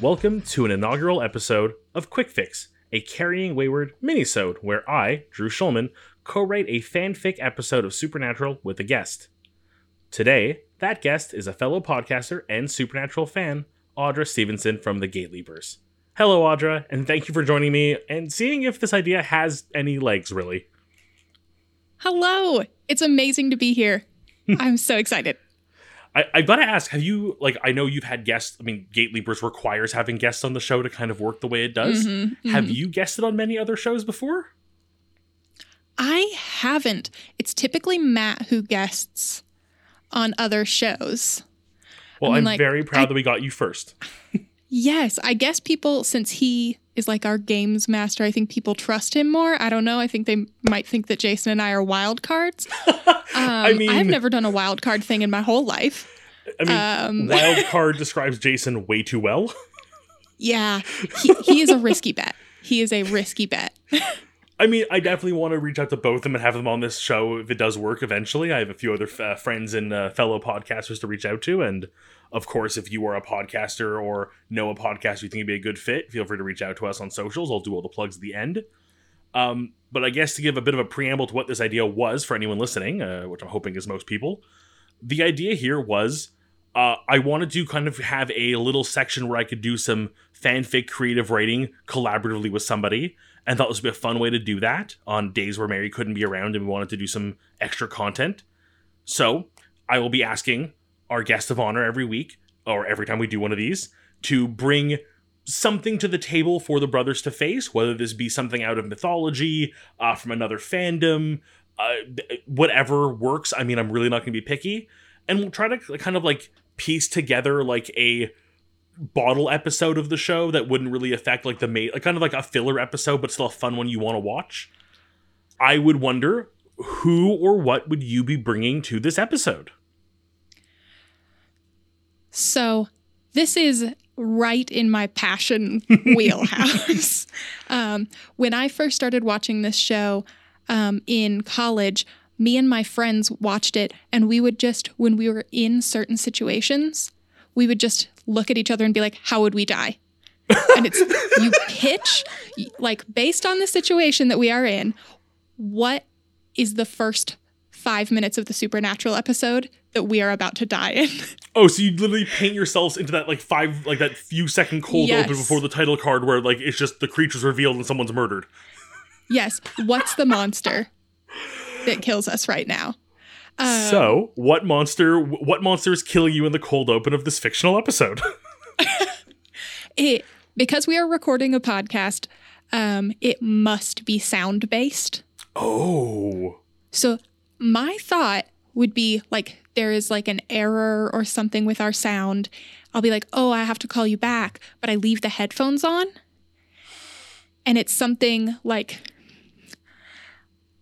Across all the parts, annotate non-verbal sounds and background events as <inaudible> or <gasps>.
Welcome to an inaugural episode of Quick Fix, a Carrying Wayward minisode where I, Drew Schulman, co-write a fanfic episode of Supernatural with a guest. Today, that guest is a fellow podcaster and Supernatural fan, Audra Stevenson from the Gate Leapers. Hello, Audra, and thank you for joining me and seeing if this idea has any legs, really. Hello. It's amazing to be here. <laughs> I'm so excited. I, I gotta ask, have you like I know you've had guests, I mean, Gate Leapers requires having guests on the show to kind of work the way it does. Mhm, Have mhm. you guested on many other shows before? I haven't. It's typically Matt who guests on other shows. Well, I mean, I'm like, very proud I- that we got you first. <laughs> Yes, I guess people, since he is like our games master, I think people trust him more. I don't know. I think they might think that Jason and I are wild cards. <laughs> Um, I mean, I've never done a wild card thing in my whole life. I mean, um, Wild <laughs> Card describes Jason way too well. Yeah, he, he is a risky bet. He is a risky bet. <laughs> I mean, I definitely want to reach out to both of them and have them on this show if it does work eventually. I have a few other uh, friends and uh, fellow podcasters to reach out to. And of course, if you are a podcaster or know a podcast you think would be a good fit, feel free to reach out to us on socials. I'll do all the plugs at the end. Um, but I guess to give a bit of a preamble to what this idea was for anyone listening, uh, which I'm hoping is most people, the idea here was uh, I wanted to kind of have a little section where I could do some fanfic creative writing collaboratively with somebody, and thought this would be a fun way to do that on days where Mary couldn't be around and we wanted to do some extra content. So I will be asking our guest of honor every week, or every time we do one of these, to bring something to the table for the brothers to face, whether this be something out of mythology, uh, from another fandom, uh, whatever works. I mean, I'm really not going to be picky. And we'll try to kind of like piece together like a bottle episode of the show that wouldn't really affect like the main, like kind of like a filler episode, but still a fun one you want to watch. I would wonder who or what would you be bringing to this episode? So this is right in my passion <laughs> wheelhouse. um, when I first started watching this show um, in college, me and my friends watched it, and we would just, when we were in certain situations, we would just look at each other and be like, "How would we die?" and it's you pitch like based on the situation that we are in, what is the first five minutes of the supernatural episode that we are about to die in? <laughs> Oh, so you literally paint yourselves into that like five, like that few second cold Yes. open before the title card where like it's just the creature's revealed and someone's murdered. <laughs> Yes. What's the monster that kills us right now? Um, so, what monster? What monster is killing you in the cold open of this fictional episode? <laughs> it because we are recording a podcast, um, it must be sound based. oh, So my thought would be like there is like an error or something with our sound. I'll be like, oh, I have to call you back, but I leave the headphones on. And it's something like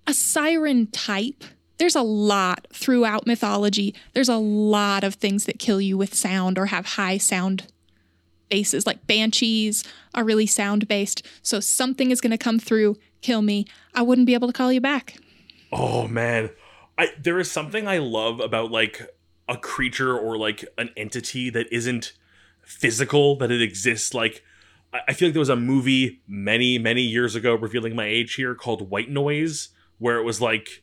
a siren type. There's a lot throughout mythology. There's a lot of things that kill you with sound or have high sound bases. Like banshees are really sound based. So something is going to come through, kill me. I wouldn't be able to call you back. oh man, I there is something I love about like a creature or like an entity that isn't physical, that it exists. Like, I I feel like there was a movie many many years ago, revealing my age here, called White Noise, where it was like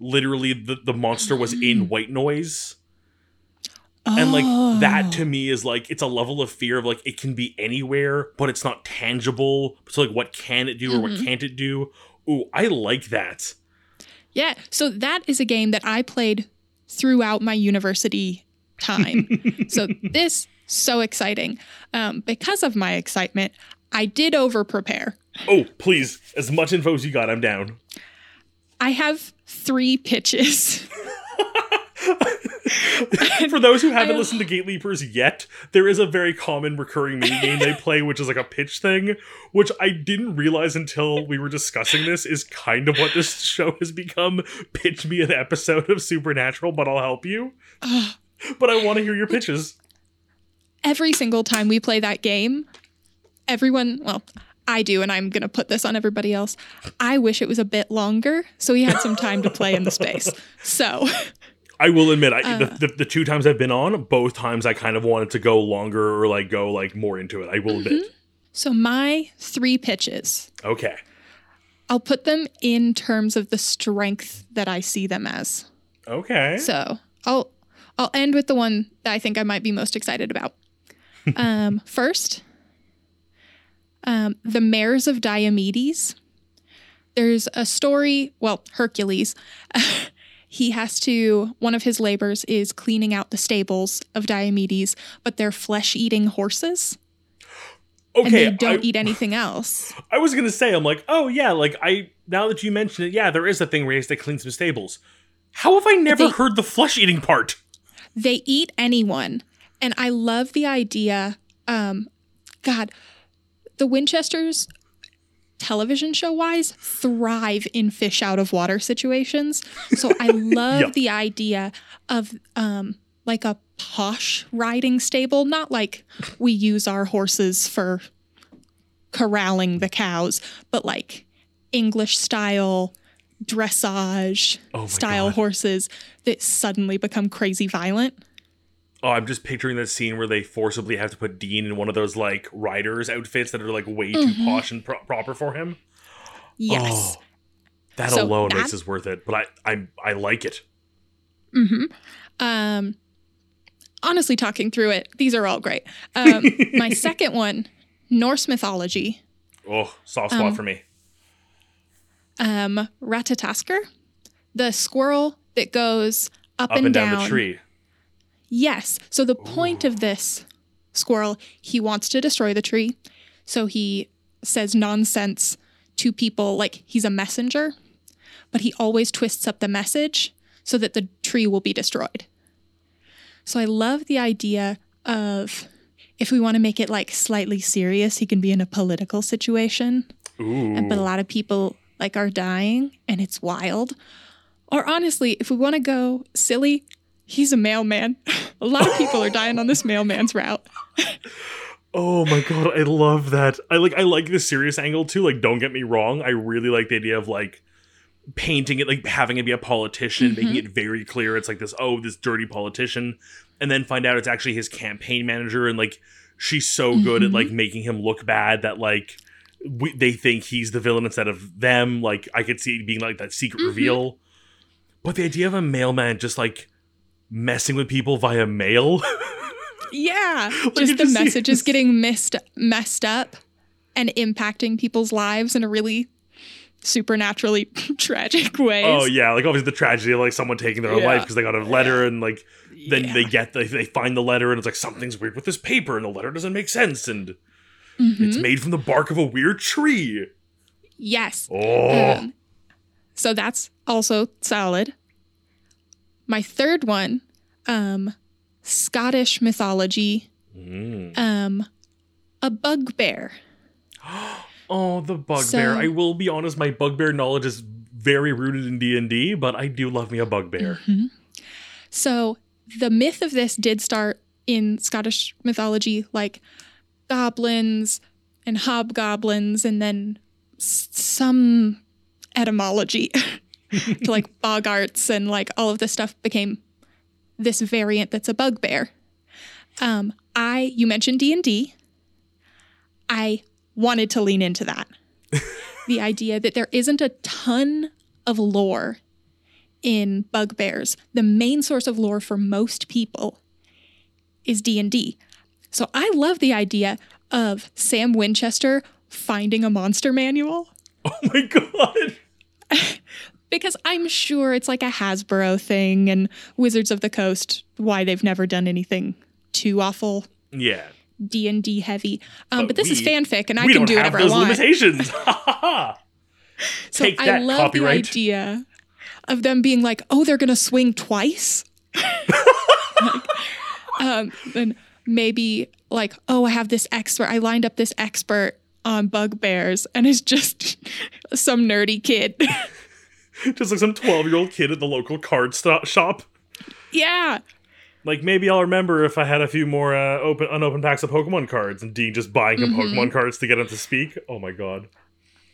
literally the the monster was in white noise. and like that to me is like it's a level of fear of like it can be anywhere but it's not tangible so like what can it do or what Mhm. can't it do ooh i like that Yeah. So that is a game that I played throughout my university time. <laughs> so this so exciting. Um, because of my excitement, I did over prepare. oh please as much info as you got i'm down I have three pitches. <laughs> for those who haven't listened to gate leapers yet there is a very common recurring mini game they play which is like a pitch thing which i didn't realize until we were discussing this is kind of what this show has become. Pitch me an episode of supernatural but i'll help you. <sighs> But i want to hear your pitches. Every single time we play that game, everyone, well, I do, and I'm going to put this on everybody else. I wish it was a bit longer so we had some time to play in the space. So I will admit, I, Uh. the, the the two times I've been on, both times I kind of wanted to go longer or like go like more into it. I will Mm-hmm. admit. So my three pitches, Okay. I'll put them in terms of the strength that I see them as. Okay. So I'll I'll end with the one that I think I might be most excited about. <laughs> um, first, um, the mares of Diomedes. There's a story. Well, Hercules. <laughs> he has to. One of his labors is cleaning out the stables of Diomedes, but they're flesh-eating horses, Okay. and they don't I, eat anything else. <laughs> I was gonna say, I'm like, oh yeah, like I now that you mention it, yeah, there is a thing where he has to clean some stables. How have I never They- heard the flesh eating part? they eat anyone and i love the idea um god the winchesters television show wise thrive in fish out of water situations so i <laughs> love Yeah. the idea of um like a posh riding stable not like we use our horses for corralling the cows but like english style dressage Oh style God. horses that suddenly become crazy violent Oh, I'm just picturing that scene where they forcibly have to put Dean in one of those like riders outfits that are like way too Mhm. posh and pro- proper for him. Yes. Oh, that So alone that- makes this worth it. But I, I, I like it. hmm Um, honestly, talking through it, these are all great. Um, <laughs> my second one, Norse mythology. Oh, soft spot Um, for me. Um, Ratatoskr, the squirrel that goes up, Up and, and down, the tree. Yes. So the point of this squirrel, he wants to destroy the tree. So he says nonsense to people like he's a messenger, but he always twists up the message so that the tree will be destroyed. So I love the idea of if we want to make it like slightly serious, he can be in a political situation, Ooh. and but a lot of people like are dying and it's wild. Or honestly, if we want to go silly, he's a mailman. a lot of people are dying on this mailman's route. Oh my god, I love that. I like I like the serious angle too. Like, don't get me wrong, I really like the idea of like painting it like having it be a politician, Mm-hmm. making it very clear it's like this oh this dirty politician, and then find out it's actually his campaign manager, and like she's so good at Mm-hmm. like making him look bad that like we, they think he's the villain instead of them. Like I could see it being like that secret Mm-hmm. reveal, but the idea of a mailman just like messing with people via mail. <laughs> Yeah. Like, just the just message is getting missed messed up and impacting people's lives in a really supernaturally <laughs> tragic ways. Oh yeah, like obviously the tragedy of like someone taking their own Yeah. life because they got a letter and like then Yeah. they get they, they find the letter and it's like something's weird with this paper and the letter doesn't make sense and Mhm. it's made from the bark of a weird tree. Yes. Oh, Um, so that's also solid. My third one, um, Scottish mythology, Mm. um, a bugbear. <gasps> oh, the bugbear. So- I will be honest, my bugbear knowledge is very rooted in D and D, but I do love me a bugbear. Mhm. So the myth of this did start in Scottish mythology, like goblins and hobgoblins, and then some etymology <laughs> to like bogarts and like all of this stuff became this variant that's a bugbear. Um, I you mentioned D and D. I wanted to lean into that. <laughs> the idea that there isn't a ton of lore in bugbears the main source of lore for most people is d&d so i love the idea of sam winchester finding a monster manual Oh my <laughs> god. <laughs> because i'm sure it's like a hasbro thing and wizards of the coast why they've never done anything too awful Yeah. d&d heavy um, But but, this is fanfic and i can do whatever i want limitations. <laughs> <laughs> So Take i that, love copyright. the idea of them being like oh they're gonna swing twice <laughs> Like, um, and maybe like, oh, I have this expert. I lined up this expert on bugbears, and it's just some nerdy kid. <laughs> Just like some twelve year old kid at the local card sto- shop. yeah, Like maybe I'll remember if I had a few more uh, open unopened packs of Pokemon cards, and Dean just buying him Mm-hmm. Pokemon cards to get him to speak. Oh my god!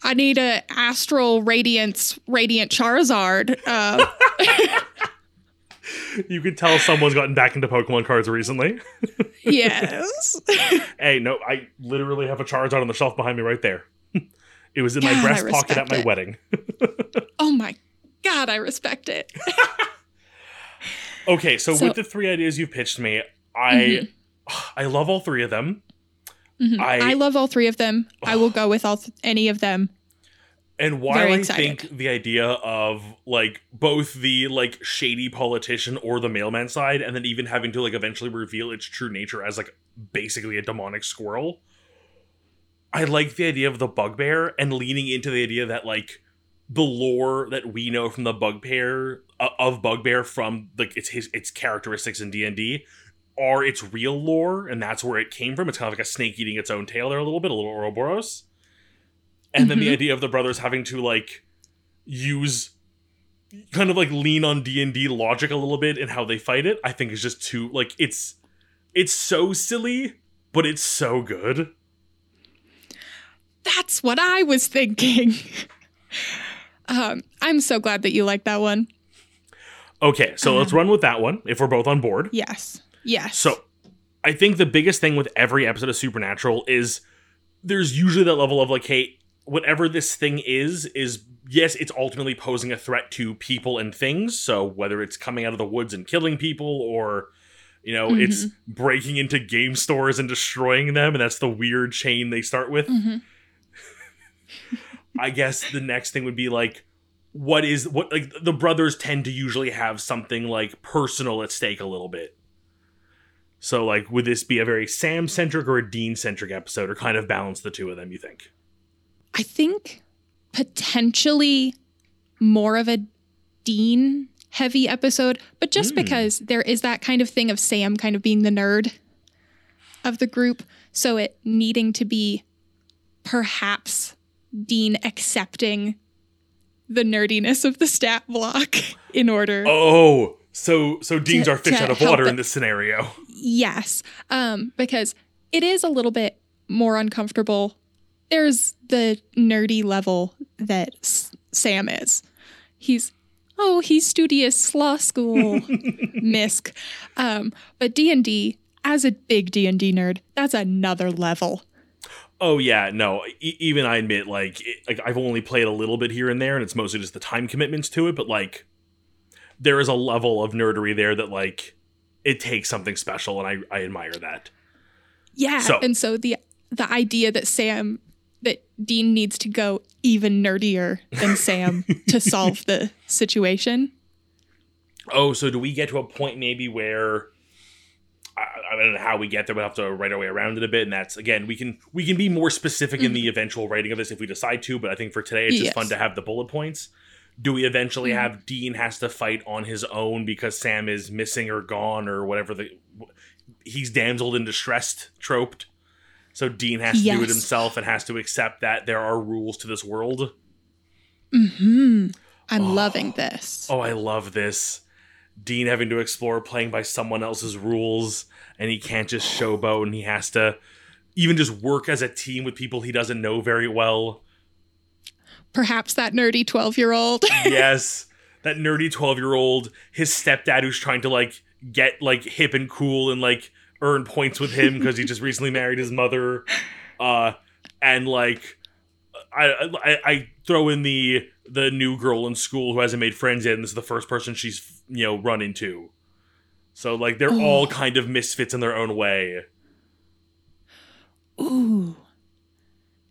I need a astral radiance radiant Charizard. Uh, <laughs> you could tell someone's gotten back into Pokemon cards recently. <laughs> yes. Hey, no, I literally have a Charizard on the shelf behind me right there. It was in my God, I breast pocket at my it. wedding. <laughs> oh my god, I respect it. <laughs> Okay, so, So- with the three ideas you've pitched me, I I love all three of them. Mhm. I- I, love all three of them. I will go with all th- any of them. And while Very I excited. think the idea of like both the like shady politician or the mailman side, and then even having to like eventually reveal its true nature as like basically a demonic squirrel, I like the idea of the bugbear and leaning into the idea that like the lore that we know from the bugbear uh, of bugbear from like its his its characteristics in D and D are its real lore, and that's where it came from. It's kind of like a snake eating its own tail there a little bit, a little Ouroboros. And then the Mhm. idea of the brothers having to like use kind of like lean on D&D logic a little bit in how they fight it, I think is just too like it's it's so silly, but it's so good. That's what I was thinking. <laughs> um, I'm so glad that you like that one. Okay, so let's run with that one if we're both on board. Yes. Yes. So, I think the biggest thing with every episode of Supernatural is there's usually that level of like, hey, whatever this thing is, is yes, it's ultimately posing a threat to people and things. So whether it's coming out of the woods and killing people, or you know, it's breaking into game stores and destroying them, and that's the weird chain they start with. Mhm. I guess the next thing would be like, what is what like the brothers tend to usually have something like personal at stake a little bit. So like, would this be a very Sam centric or a Dean centric episode, or kind of balance the two of them? You think? I think potentially more of a Dean heavy episode, but just Mm. because there is that kind of thing of Sam kind of being the nerd of the group, so it needing to be perhaps Dean accepting the nerdiness of the stat block <laughs> in order. Oh, so so Dean's To- our fish out of water in this scenario. Yes, um, because it is a little bit more uncomfortable. There's the nerdy level that S- Sam is. He's oh, he's studious law school <laughs> misc, um, but D and D as a big D and D nerd, that's another level. Oh yeah, no. E- even I admit, like, it, like I've only played a little bit here and there, and it's mostly just the time commitments to it. But like, there is a level of nerdery there that like it takes something special, and I I admire that. Yeah, So- and so the the idea that Sam that Dean needs to go even nerdier than Sam <laughs> to solve the situation. Oh, so do we get to a point maybe where I, don't know how we get there? We'll have to write our way around it a bit, and that's again we can we can be more specific in the eventual writing of this if we decide to. But I think for today it's just Yes. fun to have the bullet points. Do we eventually Mhm. have Dean has to fight on his own because Sam is missing or gone or whatever the he's damseled in distressed troped? So Dean has to do it himself and has to accept that there are rules to this world. Hmm. I'm Oh. loving this. Oh, I love this. Dean having to explore playing by someone else's rules, and he can't just showboat, and he has to even just work as a team with people he doesn't know very well. Perhaps that nerdy 12 year old. <laughs> yes, that nerdy 12 year old, his stepdad who's trying to like get like hip and cool and like earn points with him because he just recently married his mother. Uh, and like, I, I I throw in the the new girl in school who hasn't made friends yet, and this is the first person she's you know run into. So like they're Oh. all kind of misfits in their own way. Ooh.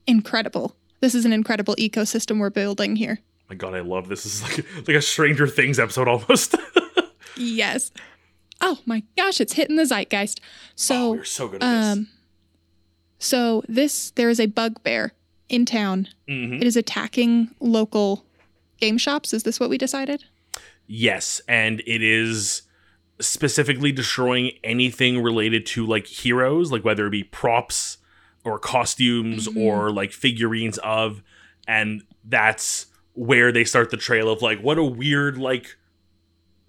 Incredible. This is an incredible ecosystem we're building here. My God, I love this. This is like like a Stranger Things episode almost. <laughs> Yes. Oh my gosh, it's hitting the zeitgeist. oh, So, we're so good at this. um, so this there is a bugbear in town. Mhm. It is attacking local game shops. Is this what we decided? Yes, and it is specifically destroying anything related to like heroes, like whether it be props or costumes Mhm. or like figurines of, and that's where they start the trail of like what a weird like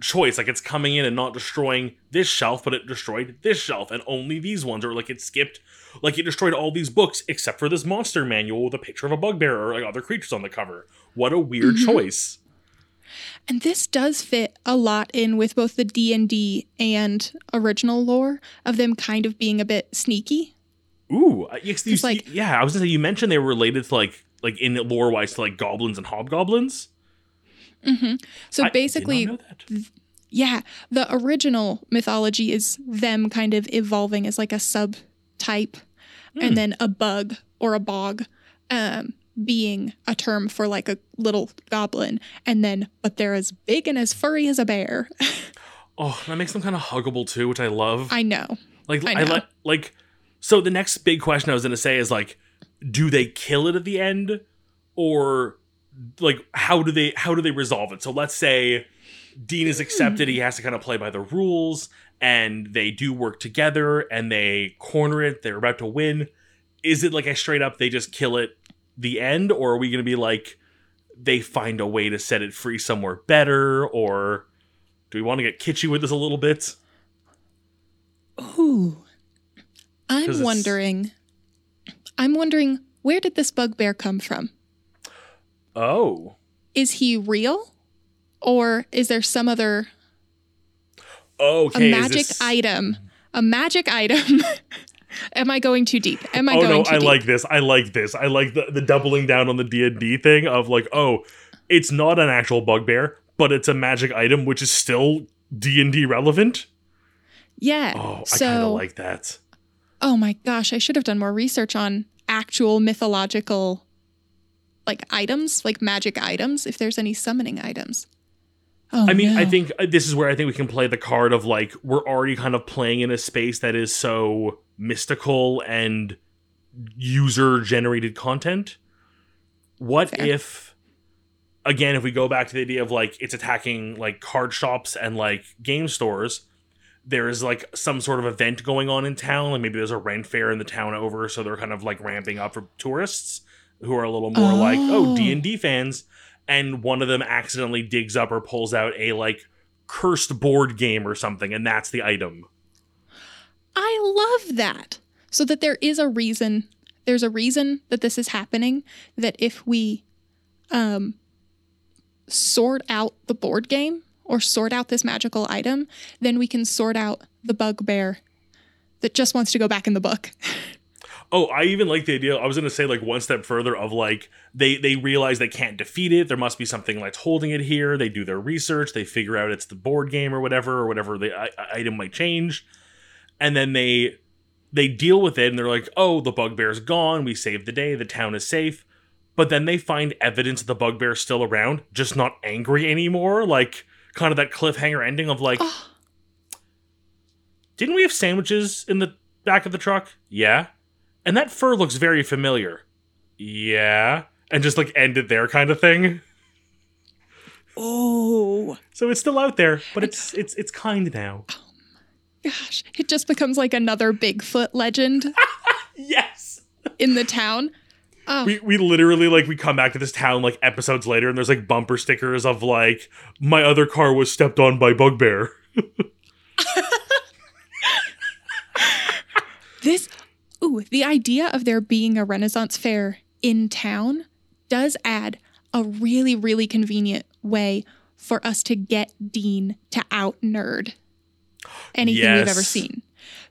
choice. Like it's coming in and not destroying this shelf, but it destroyed this shelf and only these ones, or like it skipped like it destroyed all these books except for this monster manual with a picture of a bugbear or like other creatures on the cover. What a weird Mhm. choice. And this does fit a lot in with both the D&D and original lore of them kind of being a bit sneaky. Ooh, uh, yes, you, like- yeah. I was gonna say you mentioned they were related to like like in lore wise to like goblins and hobgoblins. So I basically, that. yeah, the original mythology is them kind of evolving as like a subtype Hmm. and then a bug or a bog um, being a term for like a little goblin. And then, but they're as big and as furry as a bear. <laughs> oh, that makes them kind of huggable too, which I love. I know. Like I I, like like so the next big question I was gonna say is like, do they kill it at the end? Or like how do they how do they resolve it? So let's say Dean is accepted, he <laughs> has to kind of play by the rules, and they do work together and they corner it, they're about to win. Is it like a straight up they just kill it the end, or are we gonna be like they find a way to set it free somewhere better, or do we want to get kitschy with this a little bit? Ooh. I'm wondering. I'm wondering where did this bugbear come from? Oh. Is he real? Or is there some other Okay. a magic this- item? A magic item. <laughs> Am I going too deep? Am I oh going no, too I deep? like this. I like this. I like the, the doubling down on the D and D thing of like, oh, it's not an actual bugbear, but it's a magic item, which is still D and D relevant. Yeah. Oh, I kind so, of like that. oh my gosh, I should have done more research on actual mythological like items, like magic items, if there's any summoning items. Oh, I mean, I think uh, this is where I think we can play the card of like we're already kind of playing in a space that is so mystical and user generated content. What Fair. if again if we go back to the idea of like it's attacking like card shops and like game stores there is like some sort of event going on in town like maybe there's a Ren fair in the town over so they're kind of like ramping up for tourists who are a little more like oh Oh. D&D fans and one of them accidentally digs up or pulls out a like cursed board game or something and that's the item I love that. So that there is a reason, there's a reason that this is happening, that if we um sort out the board game or sort out this magical item, then we can sort out the bugbear that just wants to go back in the book. <laughs> Oh, I even like the idea. I was gonna say like one step further of like they they realize they can't defeat it. There must be something that's holding it here. They do their research. They figure out it's the board game or whatever or whatever the I- item might change, and then they they deal with it and they're like, oh, the bugbear's gone. We saved the day. The town is safe. But then they find evidence that the bugbear's still around, just not angry anymore. Like kind of that cliffhanger ending of like, didn't we have sandwiches in the back of the truck? Yeah. And that fur looks very familiar. Yeah. And just like ended there kind of thing. Oh So it's still out there, but it's it's it's kind now. Um, gosh. It just becomes like another Bigfoot legend <laughs> Yes. in the town. Oh, We we literally like we come back to this town like episodes later and there's like bumper stickers of like my other car was stepped on by bugbear. <laughs> <laughs> This, ooh, the idea of there being a Renaissance fair in town does add a really, really convenient way for us to get Dean to out nerd anything we've ever seen.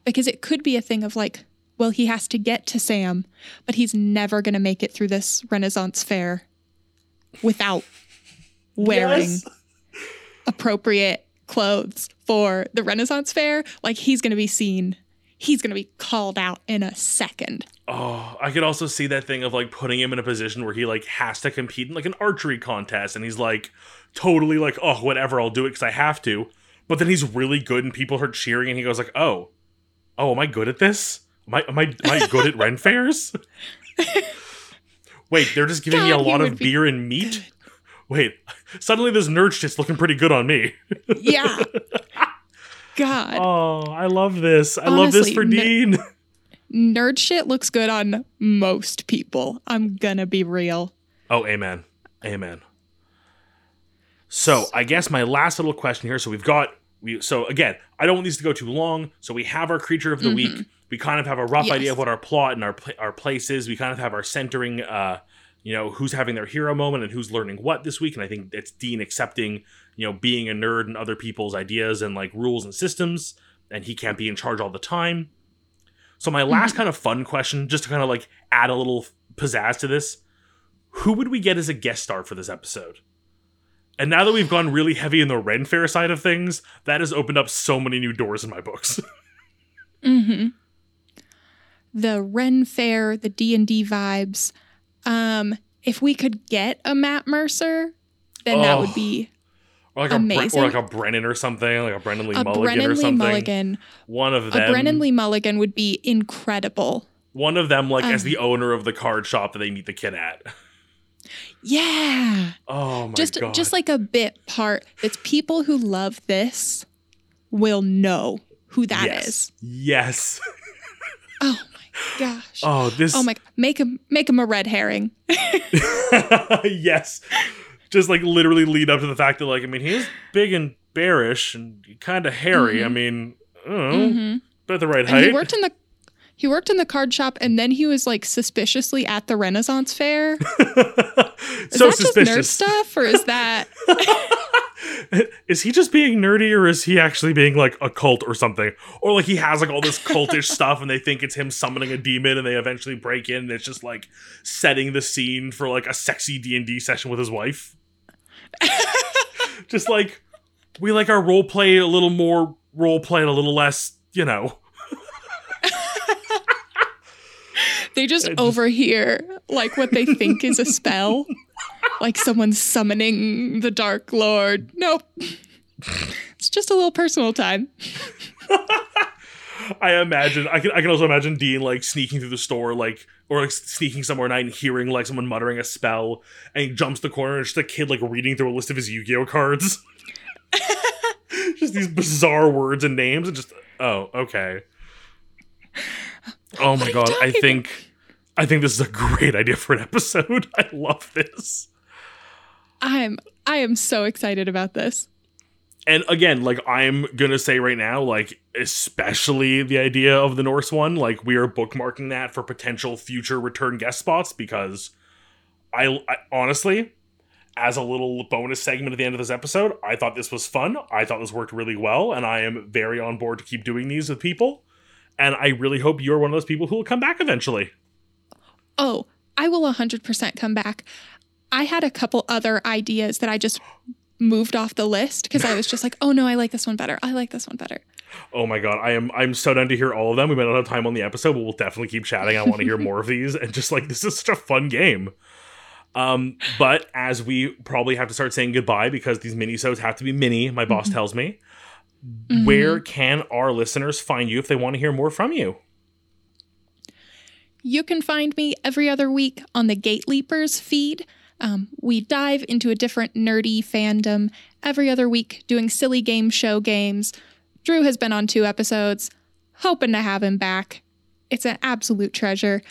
Because it could be a thing of like, well, he has to get to Sam, but he's never going to make it through this Renaissance fair without wearing Yes. appropriate clothes for the Renaissance fair. Like he's going to be seen, he's going to be called out in a second. Oh, I could also see that thing of like putting him in a position where he like has to compete in like an archery contest and he's like totally like, oh, whatever, I'll do it because I have to. But then he's really good and people are cheering and he goes like, oh, oh, am I good at this? Am I am I, am I good at Ren fairs? <laughs> Wait, they're just giving me a lot of be beer and meat. Wait, suddenly this nerd shit's looking pretty good on me. <laughs> Yeah. God. Oh, I love this. I love this Honestly, for n- Dean. <laughs> Nerd shit looks good on most people. I'm gonna be real. Oh, amen. Amen. So, I guess my last little question here. So, we've got we so again, I don't want these to go too long. So, we have our creature of the week. We kind of have a rough Yes. idea of what our plot and our our place is. We kind of have our centering uh you know, who's having their hero moment and who's learning what this week. And I think it's Dean accepting, you know, being a nerd and other people's ideas and like rules and systems, and he can't be in charge all the time. So my last kind of fun question, just to kind of like add a little pizzazz to this, who would we get as a guest star for this episode? And now that we've gone really heavy in the Ren Fair side of things, that has opened up so many new doors in my books. <laughs> Mm-hmm. The Ren Fair, the D and D vibes. Um, if we could get a Matt Mercer, then that Oh, would be or like a or like a Brennan or something, like a Brennan Lee a Mulligan Brennan or Lee something. Mulligan. One of them. A. Brennan Lee Mulligan would be incredible. One of them, like as Um, the owner of the card shop that they meet the kid at. Yeah. Oh my just god! just like a bit part that's people who love this will know who that is. yes. Yes. <laughs> Oh my gosh. Oh, this. Oh, my make him make him a red herring. <laughs> <laughs> yes. Just like literally lead up to the fact that, like, I mean, he's big and bearish and kind of hairy. I mean, I don't know, Mhm. about the right And height. he worked in the he worked in the card shop and then he was like suspiciously at the Renaissance fair. <laughs> Is so that just nerd suspicious. stuff or is that <laughs> is he just being nerdy or is he actually being like a cult or something? Or like he has like all this cultish <laughs> stuff and they think it's him summoning a demon and they eventually break in and it's just like setting the scene for like a sexy D&D session with his wife. <laughs> just like we like our role play a little more role play and a little less, you know. <laughs> they just overhear like what they think is a <laughs> spell? like someone's summoning the Dark Lord. Nope. It's just a little personal time. I imagine I can I can also imagine Dean like sneaking through the store like or like sneaking somewhere at night and hearing like someone muttering a spell and he jumps the corner and it's just a kid like reading through a list of his Yu-Gi-Oh cards. <laughs> just these bizarre words and names and just oh, okay. Oh my god, I think I think this is a great idea for an episode. <laughs> I love this. I'm I am so excited about this. And again, like I'm gonna say right now, like especially the idea of the Norse one, like we are bookmarking that for potential future return guest spots because I, I honestly, as a little bonus segment at the end of this episode, I thought this was fun. I thought this worked really well, and I am very on board to keep doing these with people. And I really hope you're one of those people who will come back eventually. Oh, I will 100% come back. I had a couple other ideas that I just moved off the list because I was just like, oh no, I like this one better. I like this one better. Oh my god, I am I'm so down to hear all of them. We might not have time on the episode, but we'll definitely keep chatting. I want to hear <laughs> more of these and just like this is such a fun game. Um, but as we probably have to start saying goodbye because these mini-sodes have to be mini, my boss tells me. Where can our listeners find you if they want to hear more from you? You can find me every other week on the Gate Leapers feed. Um, we dive into a different nerdy fandom every other week doing silly game show games. Drew has been on two episodes, hoping to have him back. It's an absolute treasure.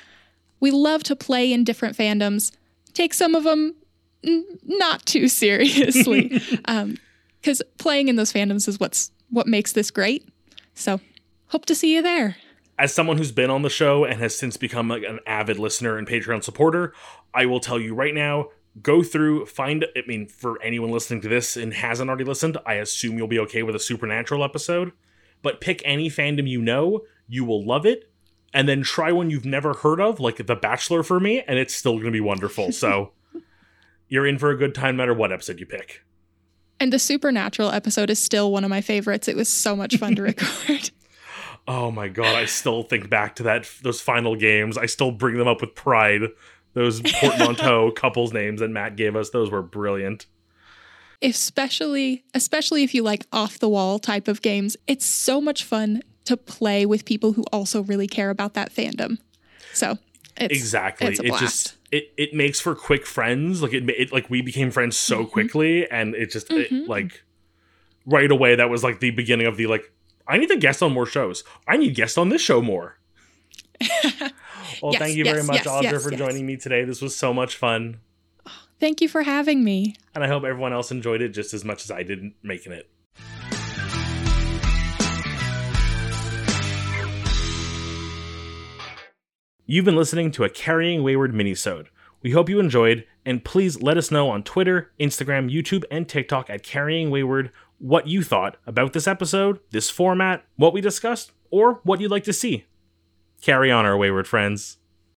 We love to play in different fandoms, take some of them n- not too <laughs> seriously, <laughs> because playing in those fandoms is what's what makes this great. So, hope to see you there. as someone who's been on the show and has since become like an avid listener and Patreon supporter, I will tell you right now, go through, find I mean, for anyone listening to this and hasn't already listened, I assume you'll be okay with a supernatural episode. But pick any fandom you know, you will love it. And then try one you've never heard of, like The Bachelor for me, and it's still gonna be wonderful. So <laughs> you're in for a good time no matter what episode you pick. And the Supernatural episode is still one of my favorites. It was so much fun to <laughs> record. Oh my god, I still think back to that those final games. I still bring them up with pride. Those portmanteau <laughs> couples names that Matt gave us, those were brilliant. especially especially if you like off the wall type of games. It's so much fun to play with people who also really care about that fandom. So, it's exactly. it's a it just it it makes for quick friends. Like it, it like we became friends so Mm-hmm. quickly and it just it, like right away that was like the beginning of the like I need to guest on more shows. I need guests on this show more. Well, Yes, thank you very much, yes, Audra, yes, for yes. joining me today. This was so much fun. Thank you for having me. And I hope everyone else enjoyed it just as much as I did making it. You've been listening to a Carrying Wayward minisode. We hope you enjoyed, and please let us know on Twitter, Instagram, YouTube, and TikTok at Carrying Wayward what you thought about this episode, this format, what we discussed, or what you'd like to see. Carry on, our wayward friends.